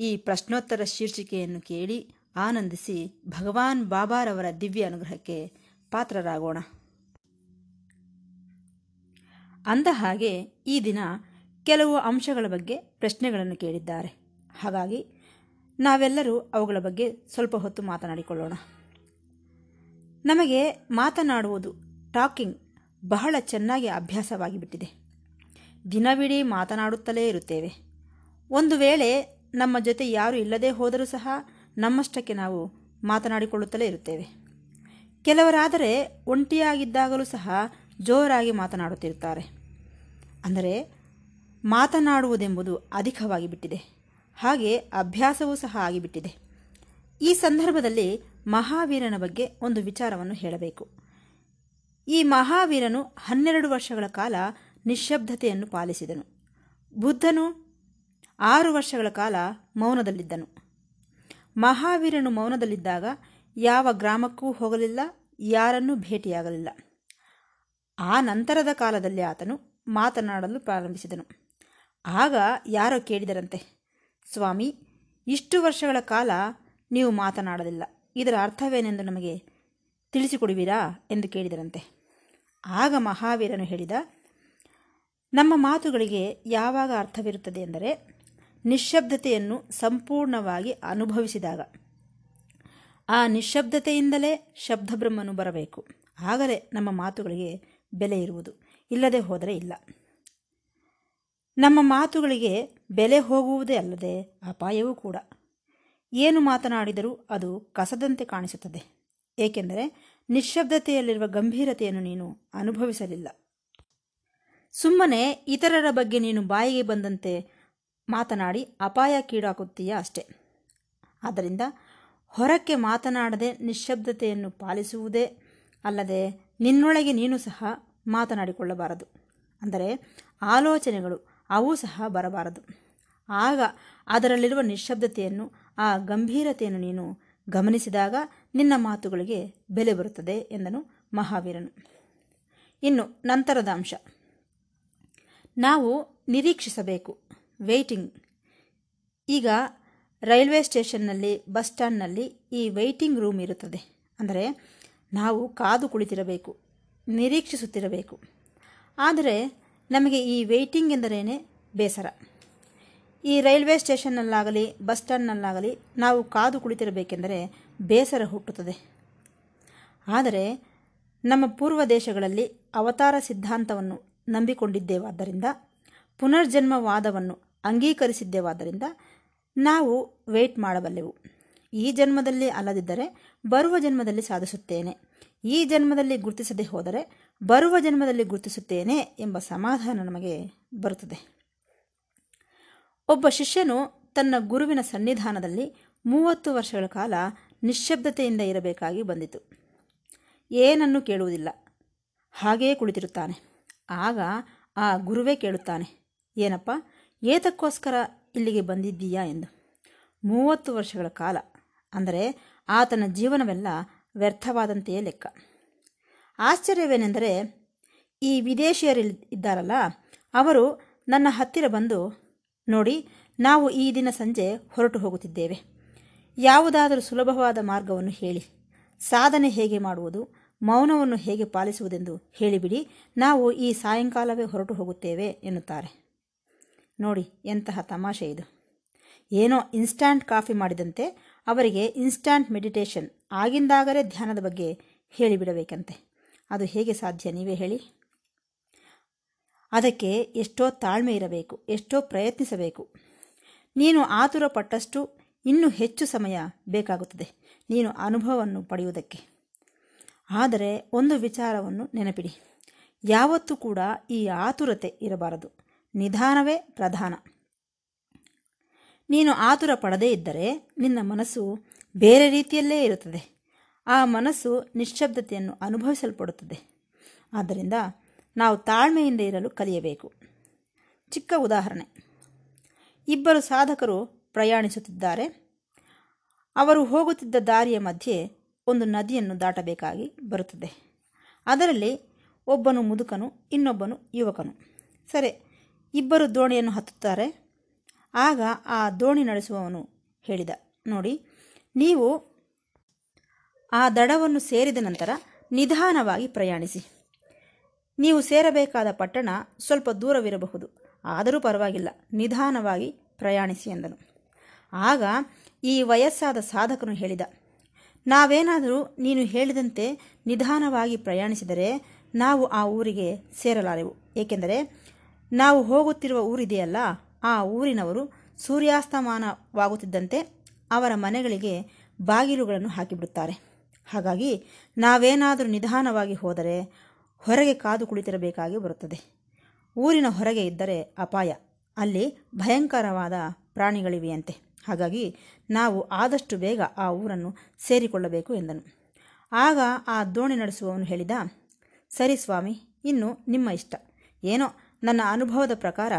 ಈ ಪ್ರಶ್ನೋತ್ತರ ಶೀರ್ಷಿಕೆಯನ್ನು ಕೇಳಿ ಆನಂದಿಸಿ ಭಗವಾನ್ ಬಾಬಾರವರ ದಿವ್ಯ ಅನುಗ್ರಹಕ್ಕೆ ಪಾತ್ರರಾಗೋಣ. ಅಂದ ಹಾಗೆ ಈ ದಿನ ಕೆಲವು ಅಂಶಗಳ ಬಗ್ಗೆ ಪ್ರಶ್ನೆಗಳನ್ನು ಕೇಳಿದ್ದಾರೆ. ಹಾಗಾಗಿ ನಾವೆಲ್ಲರೂ ಅವುಗಳ ಬಗ್ಗೆ ಸ್ವಲ್ಪ ಹೊತ್ತು ಮಾತನಾಡಿಕೊಳ್ಳೋಣ. ನಮಗೆ ಮಾತನಾಡುವುದು ಟಾಕಿಂಗ್ ಬಹಳ ಚೆನ್ನಾಗಿ ಅಭ್ಯಾಸವಾಗಿಬಿಟ್ಟಿದೆ. ದಿನವಿಡೀ ಮಾತನಾಡುತ್ತಲೇ ಇರುತ್ತೇವೆ. ಒಂದು ವೇಳೆ ನಮ್ಮ ಜೊತೆ ಯಾರು ಇಲ್ಲದೇ ಹೋದರೂ ಸಹ ನಮ್ಮಷ್ಟಕ್ಕೆ ನಾವು ಮಾತನಾಡಿಕೊಳ್ಳುತ್ತಲೇ ಇರುತ್ತೇವೆ. ಕೆಲವರಾದರೆ ಒಂಟಿಯಾಗಿದ್ದಾಗಲೂ ಸಹ ಜೋರಾಗಿ ಮಾತನಾಡುತ್ತಿರುತ್ತಾರೆ. ಅಂದರೆ ಮಾತನಾಡುವುದೆಂಬುದು ಅಧಿಕವಾಗಿ ಬಿಟ್ಟಿದೆ. ಹಾಗೆ ಅಭ್ಯಾಸವೂ ಸಹ ಆಗಿಬಿಟ್ಟಿದೆ. ಈ ಸಂದರ್ಭದಲ್ಲಿ ಮಹಾವೀರನ ಬಗ್ಗೆ ಒಂದು ವಿಚಾರವನ್ನು ಹೇಳಬೇಕು. ಈ ಮಹಾವೀರನು ಹನ್ನೆರಡು ವರ್ಷಗಳ ಕಾಲ ನಿಶ್ಶಬ್ದತೆಯನ್ನು ಪಾಲಿಸಿದನು. ಬುದ್ಧನು ಆರು ವರ್ಷಗಳ ಕಾಲ ಮೌನದಲ್ಲಿದ್ದನು. ಮಹಾವೀರನು ಮೌನದಲ್ಲಿದ್ದಾಗ ಯಾವ ಗ್ರಾಮಕ್ಕೂ ಹೋಗಲಿಲ್ಲ, ಯಾರನ್ನೂ ಭೇಟಿಯಾಗಲಿಲ್ಲ. ಆ ನಂತರದ ಕಾಲದಲ್ಲಿ ಆತನು ಮಾತನಾಡಲು ಪ್ರಾರಂಭಿಸಿದನು. ಆಗ ಯಾರೋ ಕೇಳಿದರಂತೆ, ಸ್ವಾಮಿ, ಇಷ್ಟು ವರ್ಷಗಳ ಕಾಲ ನೀವು ಮಾತನಾಡಲಿಲ್ಲ. ಇದರ ಅರ್ಥವೇನೆಂದು ನಮಗೆ ತಿಳಿಸಿಕೊಡುವಿರಾ? ಎಂದು ಕೇಳಿದರಂತೆ. ಆಗ ಮಹಾವೀರನು ಹೇಳಿದ, ನಮ್ಮ ಮಾತುಗಳಿಗೆ ಯಾವಾಗ ಅರ್ಥವಿರುತ್ತದೆ ಎಂದರೆ ನಿಶ್ಶಬ್ದತೆಯನ್ನು ಸಂಪೂರ್ಣವಾಗಿ ಅನುಭವಿಸಿದಾಗ. ಆ ನಿಶ್ಶಬ್ದತೆಯಿಂದಲೇ ಶಬ್ದಬ್ರಹ್ಮನು ಬರಬೇಕು. ಆಗಲೇ ನಮ್ಮ ಮಾತುಗಳಿಗೆ ಬೆಲೆ ಇರುವುದು. ಇಲ್ಲದೆ ಹೋದರೆ ಇಲ್ಲ. ನಮ್ಮ ಮಾತುಗಳಿಗೆ ಬೆಲೆ ಹೋಗುವುದೇ ಅಲ್ಲದೆ ಅಪಾಯವೂ ಕೂಡ. ಏನು ಮಾತನಾಡಿದರೂ ಅದು ಕಸದಂತೆ ಕಾಣಿಸುತ್ತದೆ. ಏಕೆಂದರೆ ನಿಶ್ಶಬ್ದತೆಯಲ್ಲಿರುವ ಗಂಭೀರತೆಯನ್ನು ನೀನು ಅನುಭವಿಸಲಿಲ್ಲ. ಸುಮ್ಮನೆ ಇತರರ ಬಗ್ಗೆ ನೀನು ಬಾಯಿಗೆ ಬಂದಂತೆ ಮಾತನಾಡಿ ಅಪಾಯಕ್ಕೀಡಾಗುತ್ತೀಯ ಅಷ್ಟೆ. ಆದ್ದರಿಂದ ಹೊರಕ್ಕೆ ಮಾತನಾಡದೆ ನಿಶ್ಶಬ್ದತೆಯನ್ನು ಪಾಲಿಸುವುದೇ ಅಲ್ಲದೆ ನಿನ್ನೊಳಗೆ ನೀನು ಸಹ ಮಾತನಾಡಿಕೊಳ್ಳಬಾರದು. ಅಂದರೆ ಆಲೋಚನೆಗಳು, ಅವು ಸಹ ಬರಬಾರದು. ಆಗ ಅದರಲ್ಲಿರುವ ನಿಶ್ಶಬ್ದತೆಯನ್ನು, ಆ ಗಂಭೀರತೆಯನ್ನು ನೀನು ಗಮನಿಸಿದಾಗ ನಿನ್ನ ಮಾತುಗಳಿಗೆ ಬೆಲೆ ಬರುತ್ತದೆ ಎಂದನು ಮಹಾವೀರನು. ಇನ್ನು ನಂತರದ ಅಂಶ. ನಾವು ನಿರೀಕ್ಷಿಸಬೇಕು. ವೆಯ್ಟಿಂಗ್ ಈಗ ರೈಲ್ವೆ ಸ್ಟೇಷನ್ನಲ್ಲಿ, ಬಸ್ ಸ್ಟ್ಯಾಂಡ್ನಲ್ಲಿ ಈ ವೆಯ್ಟಿಂಗ್ ರೂಮ್ ಇರುತ್ತದೆ. ಅಂದರೆ ನಾವು ಕಾದು ಕುಳಿತಿರಬೇಕು, ನಿರೀಕ್ಷಿಸುತ್ತಿರಬೇಕು. ಆದರೆ ನಮಗೆ ಈ ವೆಯ್ಟಿಂಗ್ ಎಂದರೇನೆ ಬೇಸರ. ಈ ರೈಲ್ವೆ ಸ್ಟೇಷನ್ನಲ್ಲಾಗಲಿ, ಬಸ್ ಸ್ಟ್ಯಾಂಡ್ನಲ್ಲಾಗಲಿ ನಾವು ಕಾದು ಕುಳಿತಿರಬೇಕೆಂದರೆ ಬೇಸರ ಹುಟ್ಟುತ್ತದೆ. ಆದರೆ ನಮ್ಮ ಪೂರ್ವ ದೇಶಗಳಲ್ಲಿ ಅವತಾರ ಸಿದ್ಧಾಂತವನ್ನು ನಂಬಿಕೊಂಡಿದ್ದೇವಾದ್ದರಿಂದ, ಪುನರ್ಜನ್ಮವಾದವನ್ನು ಅಂಗೀಕರಿಸಿದ್ದೇವಾದ್ದರಿಂದ ನಾವು ವೇಟ್ ಮಾಡಬಲ್ಲೆವು. ಈ ಜನ್ಮದಲ್ಲಿ ಅಲ್ಲದಿದ್ದರೆ ಬರುವ ಜನ್ಮದಲ್ಲಿ ಸಾಧಿಸುತ್ತೇನೆ. ಈ ಜನ್ಮದಲ್ಲಿ ಗುರುತಿಸದೆ ಹೋದರೆ ಬರುವ ಜನ್ಮದಲ್ಲಿ ಗುರುತಿಸುತ್ತೇನೆ ಎಂಬ ಸಮಾಧಾನ ನಮಗೆ ಬರುತ್ತದೆ. ಒಬ್ಬ ಶಿಷ್ಯನು ತನ್ನ ಗುರುವಿನ ಸನ್ನಿಧಾನದಲ್ಲಿ ಮೂವತ್ತು ವರ್ಷಗಳ ಕಾಲ ನಿಶ್ಶಬ್ದತೆಯಿಂದ ಇರಬೇಕಾಗಿ ಬಂದಿತು. ಏನನ್ನು ಕೇಳುವುದಿಲ್ಲ. ಹಾಗೆಯೇ ಕುಳಿತಿರುತ್ತಾನೆ. ಆಗ ಆ ಗುರುವೇ ಕೇಳುತ್ತಾನೆ, ಏನಪ್ಪ ಏತಕ್ಕೋಸ್ಕರ ಇಲ್ಲಿಗೆ ಬಂದಿದ್ದೀಯಾ ಎಂದು. ಮೂವತ್ತು ವರ್ಷಗಳ ಕಾಲ. ಅಂದರೆ ಆತನ ಜೀವನವೆಲ್ಲ ವ್ಯರ್ಥವಾದಂತೆಯೇ ಲೆಕ್ಕ. ಆಶ್ಚರ್ಯವೇನೆಂದರೆ, ಈ ವಿದೇಶಿಯರಿಲ್ ಇದ್ದಾರಲ್ಲ ಅವರು ನನ್ನ ಹತ್ತಿರ ಬಂದು, ನೋಡಿ, ನಾವು ಈ ದಿನ ಸಂಜೆ ಹೊರಟು ಹೋಗುತ್ತಿದ್ದೇವೆ. ಯಾವುದಾದರೂ ಸುಲಭವಾದ ಮಾರ್ಗವನ್ನು ಹೇಳಿ. ಸಾಧನೆ ಹೇಗೆ ಮಾಡುವುದು, ಮೌನವನ್ನು ಹೇಗೆ ಪಾಲಿಸುವುದೆಂದು ಹೇಳಿಬಿಡಿ. ನಾವು ಈ ಸಾಯಂಕಾಲವೇ ಹೊರಟು ಹೋಗುತ್ತೇವೆ ಎನ್ನುತ್ತಾರೆ. ನೋಡಿ, ಎಂತಹ ತಮಾಷೆ ಇದು. ಏನೋ ಇನ್ಸ್ಟ್ಯಾಂಟ್ ಕಾಫಿ ಮಾಡಿದಂತೆ ಅವರಿಗೆ ಇನ್ಸ್ಟ್ಯಾಂಟ್ ಮೆಡಿಟೇಷನ್ ಆಗಿಂದಾಗಲೇ ಧ್ಯಾನದ ಬಗ್ಗೆ ಹೇಳಿಬಿಡಬೇಕಂತೆ. ಅದು ಹೇಗೆ ಸಾಧ್ಯ ನೀವೇ ಹೇಳಿ. ಅದಕ್ಕೆ ಎಷ್ಟೋ ತಾಳ್ಮೆ ಇರಬೇಕು, ಎಷ್ಟೋ ಪ್ರಯತ್ನಿಸಬೇಕು. ನೀನು ಆತುರ ಪಟ್ಟಷ್ಟು ಇನ್ನೂ ಹೆಚ್ಚು ಸಮಯ ಬೇಕಾಗುತ್ತದೆ, ನೀನು ಅನುಭವವನ್ನು ಪಡೆಯುವುದಕ್ಕೆ. ಆದರೆ ಒಂದು ವಿಚಾರವನ್ನು ನೆನಪಿಡಿ. ಯಾವತ್ತೂ ಕೂಡ ಈ ಆತುರತೆ ಇರಬಾರದು. ನಿಧಾನವೇ ಪ್ರಧಾನ. ನೀನು ಆತುರ ಪಡದೇ ಇದ್ದರೆ ನಿನ್ನ ಮನಸ್ಸು ಬೇರೆ ರೀತಿಯಲ್ಲೇ ಇರುತ್ತದೆ. ಆ ಮನಸ್ಸು ನಿಶ್ಶಬ್ದತೆಯನ್ನು ಅನುಭವಿಸಲ್ಪಡುತ್ತದೆ. ಆದ್ದರಿಂದ ನಾವು ತಾಳ್ಮೆಯಿಂದ ಇರಲು ಕಲಿಯಬೇಕು. ಚಿಕ್ಕ ಉದಾಹರಣೆ. ಇಬ್ಬರು ಸಾಧಕರು ಪ್ರಯಾಣಿಸುತ್ತಿದ್ದಾರೆ. ಅವರು ಹೋಗುತ್ತಿದ್ದ ದಾರಿಯ ಮಧ್ಯೆ ಒಂದು ನದಿಯನ್ನು ದಾಟಬೇಕಾಗಿ ಬರುತ್ತದೆ. ಅದರಲ್ಲಿ ಒಬ್ಬನು ಮುದುಕನು, ಇನ್ನೊಬ್ಬನು ಯುವಕನು. ಸರಿ ಇಬ್ಬರು ದೋಣಿಯನ್ನು ಹತ್ತುತ್ತಾರೆ. ಆಗ ಆ ದೋಣಿ ನಡೆಸುವವನು ಹೇಳಿದ, ನೋಡಿ, ನೀವು ಆ ದಡವನ್ನು ಸೇರಿದ ನಂತರ ನಿಧಾನವಾಗಿ ಪ್ರಯಾಣಿಸಿ. ನೀವು ಸೇರಬೇಕಾದ ಪಟ್ಟಣ ಸ್ವಲ್ಪ ದೂರವಿರಬಹುದು. ಆದರೂ ಪರವಾಗಿಲ್ಲ, ನಿಧಾನವಾಗಿ ಪ್ರಯಾಣಿಸಿ ಎಂದನು. ಆಗ ಈ ವಯಸ್ಸಾದ ಸಾಧಕನು ಹೇಳಿದ, ನಾವೇನಾದರೂ ನೀನು ಹೇಳಿದಂತೆ ನಿಧಾನವಾಗಿ ಪ್ರಯಾಣಿಸಿದರೆ ನಾವು ಆ ಊರಿಗೆ ಸೇರಲಾರೆವು. ಏಕೆಂದರೆ ನಾವು ಹೋಗುತ್ತಿರುವ ಊರಿದೆಯಲ್ಲ, ಆ ಊರಿನವರು ಸೂರ್ಯಾಸ್ತಮಾನವಾಗುತ್ತಿದ್ದಂತೆ ಅವರ ಮನೆಗಳಿಗೆ ಬಾಗಿಲುಗಳನ್ನು ಹಾಕಿಬಿಡುತ್ತಾರೆ. ಹಾಗಾಗಿ ನಾವೇನಾದರೂ ನಿಧಾನವಾಗಿ ಹೋದರೆ ಹೊರಗೆ ಕಾದು ಕುಳಿತಿರಬೇಕಾಗಿ ಬರುತ್ತದೆ. ಊರಿನ ಹೊರಗೆ ಇದ್ದರೆ ಅಪಾಯ, ಅಲ್ಲಿ ಭಯಂಕರವಾದ ಪ್ರಾಣಿಗಳಿವೆಯಂತೆ. ಹಾಗಾಗಿ ನಾವು ಆದಷ್ಟು ಬೇಗ ಆ ಊರನ್ನು ಸೇರಿಕೊಳ್ಳಬೇಕು ಎಂದನು. ಆಗ ಆ ದೋಣಿ ನಡೆಸುವವನು ಹೇಳಿದ, ಸರಿ ಸ್ವಾಮಿ, ಇನ್ನು ನಿಮ್ಮ ಇಷ್ಟ. ಏನೋ ನನ್ನ ಅನುಭವದ ಪ್ರಕಾರ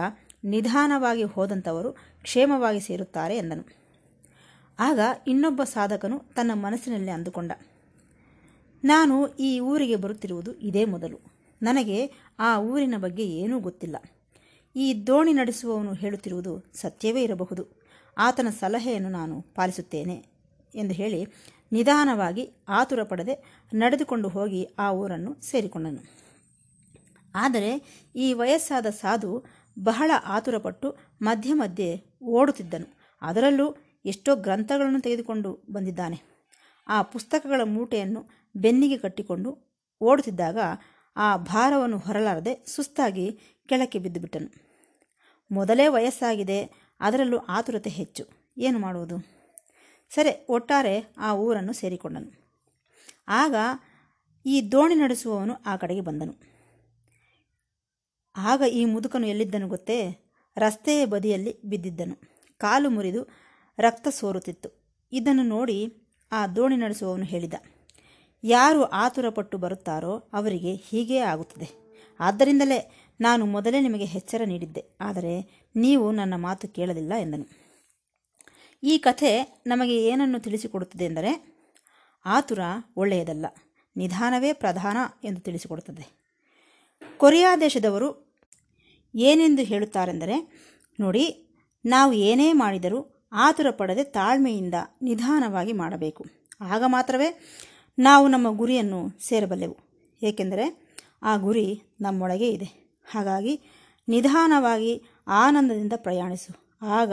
ನಿಧಾನವಾಗಿ ಹೋದಂಥವರು ಕ್ಷೇಮವಾಗಿ ಸೇರುತ್ತಾರೆ ಎಂದನು. ಆಗ ಇನ್ನೊಬ್ಬ ಸಾಧಕನು ತನ್ನ ಮನಸ್ಸಿನಲ್ಲಿ ಅಂದುಕೊಂಡ, ನಾನು ಈ ಊರಿಗೆ ಬರುತ್ತಿರುವುದು ಇದೇ ಮೊದಲು. ನನಗೆ ಆ ಊರಿನ ಬಗ್ಗೆ ಏನೂ ಗೊತ್ತಿಲ್ಲ. ಈ ದೋಣಿ ನಡೆಸುವವನು ಹೇಳುತ್ತಿರುವುದು ಸತ್ಯವೇ ಇರಬಹುದು. ಆತನ ಸಲಹೆಯನ್ನು ನಾನು ಪಾಲಿಸುತ್ತೇನೆ ಎಂದು ಹೇಳಿ ನಿಧಾನವಾಗಿ ಆತುರ ಪಡದೆ ನಡೆದುಕೊಂಡು ಹೋಗಿ ಆ ಊರನ್ನು ಸೇರಿಕೊಂಡನು. ಆದರೆ ಈ ವಯಸ್ಸಾದ ಸಾಧು ಬಹಳ ಆತುರಪಟ್ಟು ಮಧ್ಯೆ ಮಧ್ಯೆ ಓಡುತ್ತಿದ್ದನು. ಅದರಲ್ಲೂ ಎಷ್ಟೋ ಗ್ರಂಥಗಳನ್ನು ತೆಗೆದುಕೊಂಡು ಬಂದಿದ್ದಾನೆ. ಆ ಪುಸ್ತಕಗಳ ಮೂಟೆಯನ್ನು ಬೆನ್ನಿಗೆ ಕಟ್ಟಿಕೊಂಡು ಓಡುತ್ತಿದ್ದಾಗ ಆ ಭಾರವನ್ನು ಹೊರಲಾರದೆ ಸುಸ್ತಾಗಿ ಕೆಳಕ್ಕೆ ಬಿದ್ದುಬಿಟ್ಟನು. ಮೊದಲೇ ವಯಸ್ಸಾಗಿದೆ, ಅದರಲ್ಲೂ ಆತುರತೆ ಹೆಚ್ಚು. ಏನು ಮಾಡುವುದು? ಸರಿ, ಒಟ್ಟಾರೆ ಆ ಊರನ್ನು ಸೇರಿಕೊಂಡನು. ಆಗ ಈ ದೋಣಿ ನಡೆಸುವವನು ಆ ಕಡೆಗೆ ಬಂದನು. ಆಗ ಈ ಮುದುಕನು ಎಲ್ಲಿದ್ದನು ಗೊತ್ತೇ? ರಸ್ತೆಯ ಬದಿಯಲ್ಲಿ ಬಿದ್ದಿದ್ದನು. ಕಾಲು ಮುರಿದು ರಕ್ತ ಸೋರುತ್ತಿತ್ತು. ಇದನ್ನು ನೋಡಿ ಆ ದೋಣಿ ನಡೆಸುವವನು ಹೇಳಿದ, ಯಾರು ಆತುರಪಟ್ಟು ಬರುತ್ತಾರೋ ಅವರಿಗೆ ಹೀಗೇ ಆಗುತ್ತದೆ. ಆದ್ದರಿಂದಲೇ ನಾನು ಮೊದಲೇ ನಿಮಗೆ ಎಚ್ಚರ ನೀಡಿದ್ದೆ. ಆದರೆ ನೀವು ನನ್ನ ಮಾತು ಕೇಳಲಿಲ್ಲ ಎಂದನು. ಈ ಕಥೆ ನಮಗೆ ಏನನ್ನು ತಿಳಿಸಿಕೊಡುತ್ತದೆ ಎಂದರೆ, ಆತುರ ಒಳ್ಳೆಯದಲ್ಲ, ನಿಧಾನವೇ ಪ್ರಧಾನ ಎಂದು ತಿಳಿಸಿಕೊಡುತ್ತದೆ. ಕೊರಿಯಾ ದೇಶದವರು ಏನೆಂದು ಹೇಳುತ್ತಾರೆಂದರೆ, ನೋಡಿ, ನಾವು ಏನೇ ಮಾಡಿದರೂ ಆತುರ ಪಡದೆ ತಾಳ್ಮೆಯಿಂದ ನಿಧಾನವಾಗಿ ಮಾಡಬೇಕು. ಆಗ ಮಾತ್ರವೇ ನಾವು ನಮ್ಮ ಗುರಿಯನ್ನು ಸೇರಬಲ್ಲೆವು. ಏಕೆಂದರೆ, ಆ ಗುರಿ ನಮ್ಮೊಳಗೆ ಇದೆ. ಹಾಗಾಗಿ ನಿಧಾನವಾಗಿ ಆನಂದದಿಂದ ಪ್ರಯಾಣಿಸು. ಆಗ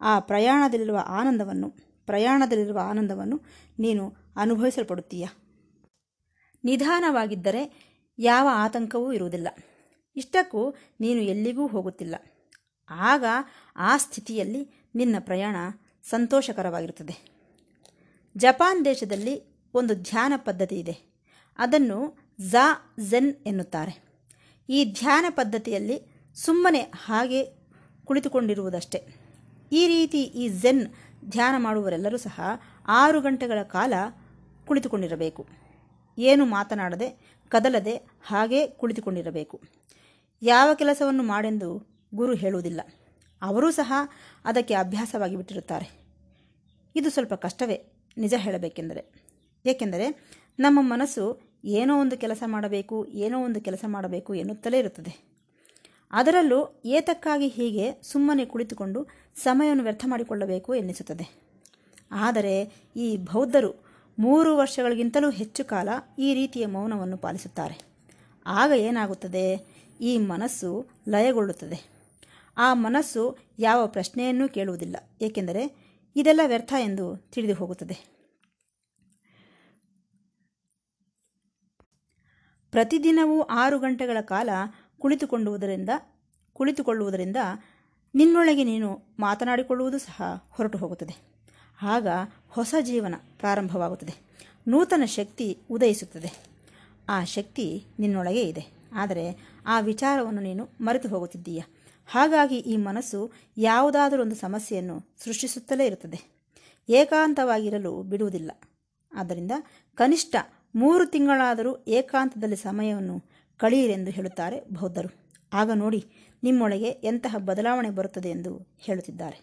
ಆ ಪ್ರಯಾಣದಲ್ಲಿರುವ ಆನಂದವನ್ನು ಪ್ರಯಾಣದಲ್ಲಿರುವ ಆನಂದವನ್ನು ನೀನು ಅನುಭವಿಸಲ್ಪಡುತ್ತೀಯ? ನಿಧಾನವಾಗಿದ್ದರೆ ಯಾವ ಆತಂಕವೂ ಇರುವುದಿಲ್ಲ. ಇಷ್ಟಕ್ಕೂ ನೀನು ಎಲ್ಲಿಗೂ ಹೋಗುತ್ತಿಲ್ಲ. ಆಗ ಆ ಸ್ಥಿತಿಯಲ್ಲಿ ನಿನ್ನ ಪ್ರಯಾಣ ಸಂತೋಷಕರವಾಗಿರುತ್ತದೆ. ಜಪಾನ್ ದೇಶದಲ್ಲಿ ಒಂದು ಧ್ಯಾನ ಪದ್ಧತಿ ಇದೆ. ಅದನ್ನು ಝಾ ಝೆನ್ ಎನ್ನುತ್ತಾರೆ. ಈ ಧ್ಯಾನ ಪದ್ಧತಿಯಲ್ಲಿ ಸುಮ್ಮನೆ ಹಾಗೆ ಕುಳಿತುಕೊಂಡಿರುವುದಷ್ಟೇ. ಈ ರೀತಿ ಈ ಝೆನ್ ಧ್ಯಾನ ಮಾಡುವರೆಲ್ಲರೂ ಸಹ ಆರು ಗಂಟೆಗಳ ಕಾಲ ಕುಳಿತುಕೊಂಡಿರಬೇಕು. ಏನು ಮಾತನಾಡದೆ, ಕದಲದೆ ಹಾಗೇ ಕುಳಿತುಕೊಂಡಿರಬೇಕು. ಯಾವ ಕೆಲಸವನ್ನು ಮಾಡೆಂದು ಗುರು ಹೇಳುವುದಿಲ್ಲ. ಅವರೂ ಸಹ ಅದಕ್ಕೆ ಅಭ್ಯಾಸವಾಗಿ ಬಿಟ್ಟಿರುತ್ತಾರೆ ಇದು ಸ್ವಲ್ಪ ಕಷ್ಟವೇ, ನಿಜ ಹೇಳಬೇಕೆಂದರೆ. ಏಕೆಂದರೆ ನಮ್ಮ ಮನಸ್ಸು ಏನೋ ಒಂದು ಕೆಲಸ ಮಾಡಬೇಕು, ಏನೋ ಒಂದು ಕೆಲಸ ಮಾಡಬೇಕು ಎನ್ನುತ್ತಲೇ ಇರುತ್ತದೆ. ಅದರಲ್ಲೂ ಏತಕ್ಕಾಗಿ ಹೀಗೆ ಸುಮ್ಮನೆ ಕುಳಿತುಕೊಂಡು ಸಮಯವನ್ನು ವ್ಯರ್ಥ ಮಾಡಿಕೊಳ್ಳಬೇಕು ಎನ್ನಿಸುತ್ತದೆ. ಆದರೆ ಈ ಬೌದ್ಧರು ಮೂರು ವರ್ಷಗಳಿಗಿಂತಲೂ ಹೆಚ್ಚು ಕಾಲ ಈ ರೀತಿಯ ಮೌನವನ್ನು ಪಾಲಿಸುತ್ತಾರೆ. ಆಗ ಏನಾಗುತ್ತದೆ? ಈ ಮನಸ್ಸು ಲಯಗೊಳ್ಳುತ್ತದೆ. ಆ ಮನಸ್ಸು ಯಾವ ಪ್ರಶ್ನೆಯನ್ನೂ ಕೇಳುವುದಿಲ್ಲ. ಏಕೆಂದರೆ ಇದೆಲ್ಲ ವ್ಯರ್ಥ ಎಂದು ತಿಳಿದು ಹೋಗುತ್ತದೆ. ಪ್ರತಿದಿನವೂ ಆರು ಗಂಟೆಗಳ ಕಾಲ ಕುಳಿತುಕೊಳ್ಳುವುದರಿಂದ ಕುಳಿತುಕೊಳ್ಳುವುದರಿಂದ ನಿನ್ನೊಳಗೆ ನೀನು ಮಾತನಾಡಿಕೊಳ್ಳುವುದು ಸಹ ಹೊರಟು ಹೋಗುತ್ತದೆ. ಆಗ ಹೊಸ ಜೀವನ ಪ್ರಾರಂಭವಾಗುತ್ತದೆ. ನೂತನ ಶಕ್ತಿ ಉದಯಿಸುತ್ತದೆ. ಆ ಶಕ್ತಿ ನಿನ್ನೊಳಗೆ ಇದೆ. ಆದರೆ ಆ ವಿಚಾರವನ್ನು ನೀನು ಮರೆತು ಹೋಗುತ್ತಿದ್ದೀಯ? ಹಾಗಾಗಿ ಈ ಮನಸ್ಸು ಯಾವುದಾದರೂ ಒಂದು ಸಮಸ್ಯೆಯನ್ನು ಸೃಷ್ಟಿಸುತ್ತಲೇ ಇರುತ್ತದೆ. ಏಕಾಂತವಾಗಿರಲು ಬಿಡುವುದಿಲ್ಲ. ಆದ್ದರಿಂದ ಕನಿಷ್ಠ ಮೂರು ತಿಂಗಳಾದರೂ ಏಕಾಂತದಲ್ಲಿ ಸಮಯವನ್ನು ಕಳೆಯಿರೆಂದು ಹೇಳುತ್ತಾರೆ ಬೌದ್ಧರು. ಆಗ ನೋಡಿ, ನಿಮ್ಮೊಳಗೆ ಎಂತಹ ಬದಲಾವಣೆ ಬರುತ್ತದೆ ಎಂದು ಹೇಳುತ್ತಿದ್ದಾರೆ.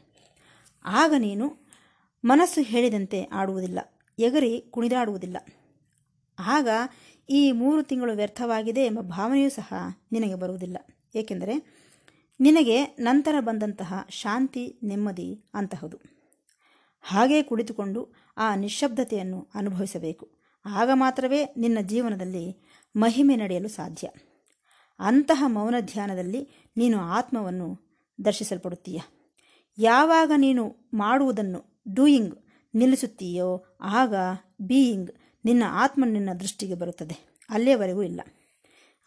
ಆಗ ನೀನು ಮನಸ್ಸು ಹೇಳಿದಂತೆ ಆಡುವುದಿಲ್ಲ, ಎಗರಿ ಕುಣಿದಾಡುವುದಿಲ್ಲ. ಆಗ ಈ ಮೂರು ತಿಂಗಳು ವ್ಯರ್ಥವಾಗಿದೆ ಎಂಬ ಭಾವನೆಯೂ ಸಹ ನಿನಗೆ ಬರುವುದಿಲ್ಲ. ಏಕೆಂದರೆ ನಿನಗೆ ನಂತರ ಬಂದಂತಹ ಶಾಂತಿ, ನೆಮ್ಮದಿ ಅಂತಹದು. ಹಾಗೇ ಕುಳಿತುಕೊಂಡು ಆ ನಿಶ್ಶಬ್ದತೆಯನ್ನು ಅನುಭವಿಸಬೇಕು. ಆಗ ಮಾತ್ರವೇ ನಿನ್ನ ಜೀವನದಲ್ಲಿ ಮಹಿಮೆ ನಡೆಯಲು ಸಾಧ್ಯ. ಅಂತಹ ಮೌನ ಧ್ಯಾನದಲ್ಲಿ ನೀನು ಆತ್ಮವನ್ನು ದರ್ಶಿಸಲ್ಪಡುತ್ತೀಯ. ಯಾವಾಗ ನೀನು ಮಾಡುವುದನ್ನು ಡೂಯಿಂಗ್ ನಿಲ್ಲಿಸುತ್ತೀಯೋ, ಆಗ ಬೀಯಿಂಗ್ ನಿನ್ನ ಆತ್ಮ ನಿನ್ನ ದೃಷ್ಟಿಗೆ ಬರುತ್ತದೆ. ಅಲ್ಲಿಯವರೆಗೂ ಇಲ್ಲ.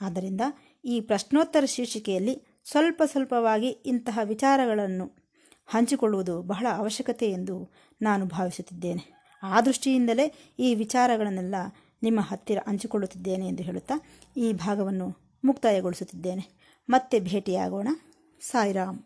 ಆದ್ದರಿಂದ ಈ ಪ್ರಶ್ನೋತ್ತರ ಶೀರ್ಷಿಕೆಯಲ್ಲಿ ಸ್ವಲ್ಪ ಸ್ವಲ್ಪವಾಗಿ ಇಂತಹ ವಿಚಾರಗಳನ್ನು ಹಂಚಿಕೊಳ್ಳುವುದು ಬಹಳ ಅವಶ್ಯಕತೆ ಎಂದು ನಾನು ಭಾವಿಸುತ್ತಿದ್ದೇನೆ. ಆ ದೃಷ್ಟಿಯಿಂದಲೇ ಈ ವಿಚಾರಗಳನ್ನೆಲ್ಲ ನಿಮ್ಮ ಹತ್ತಿರ ಹಂಚಿಕೊಳ್ಳುತ್ತಿದ್ದೇನೆ ಎಂದು ಹೇಳುತ್ತಾ ಈ ಭಾಗವನ್ನು ಮುಕ್ತಾಯಗೊಳಿಸುತ್ತಿದ್ದೇನೆ. ಮತ್ತೆ ಭೇಟಿಯಾಗೋಣ. ಸಾಯಿರಾಮ್.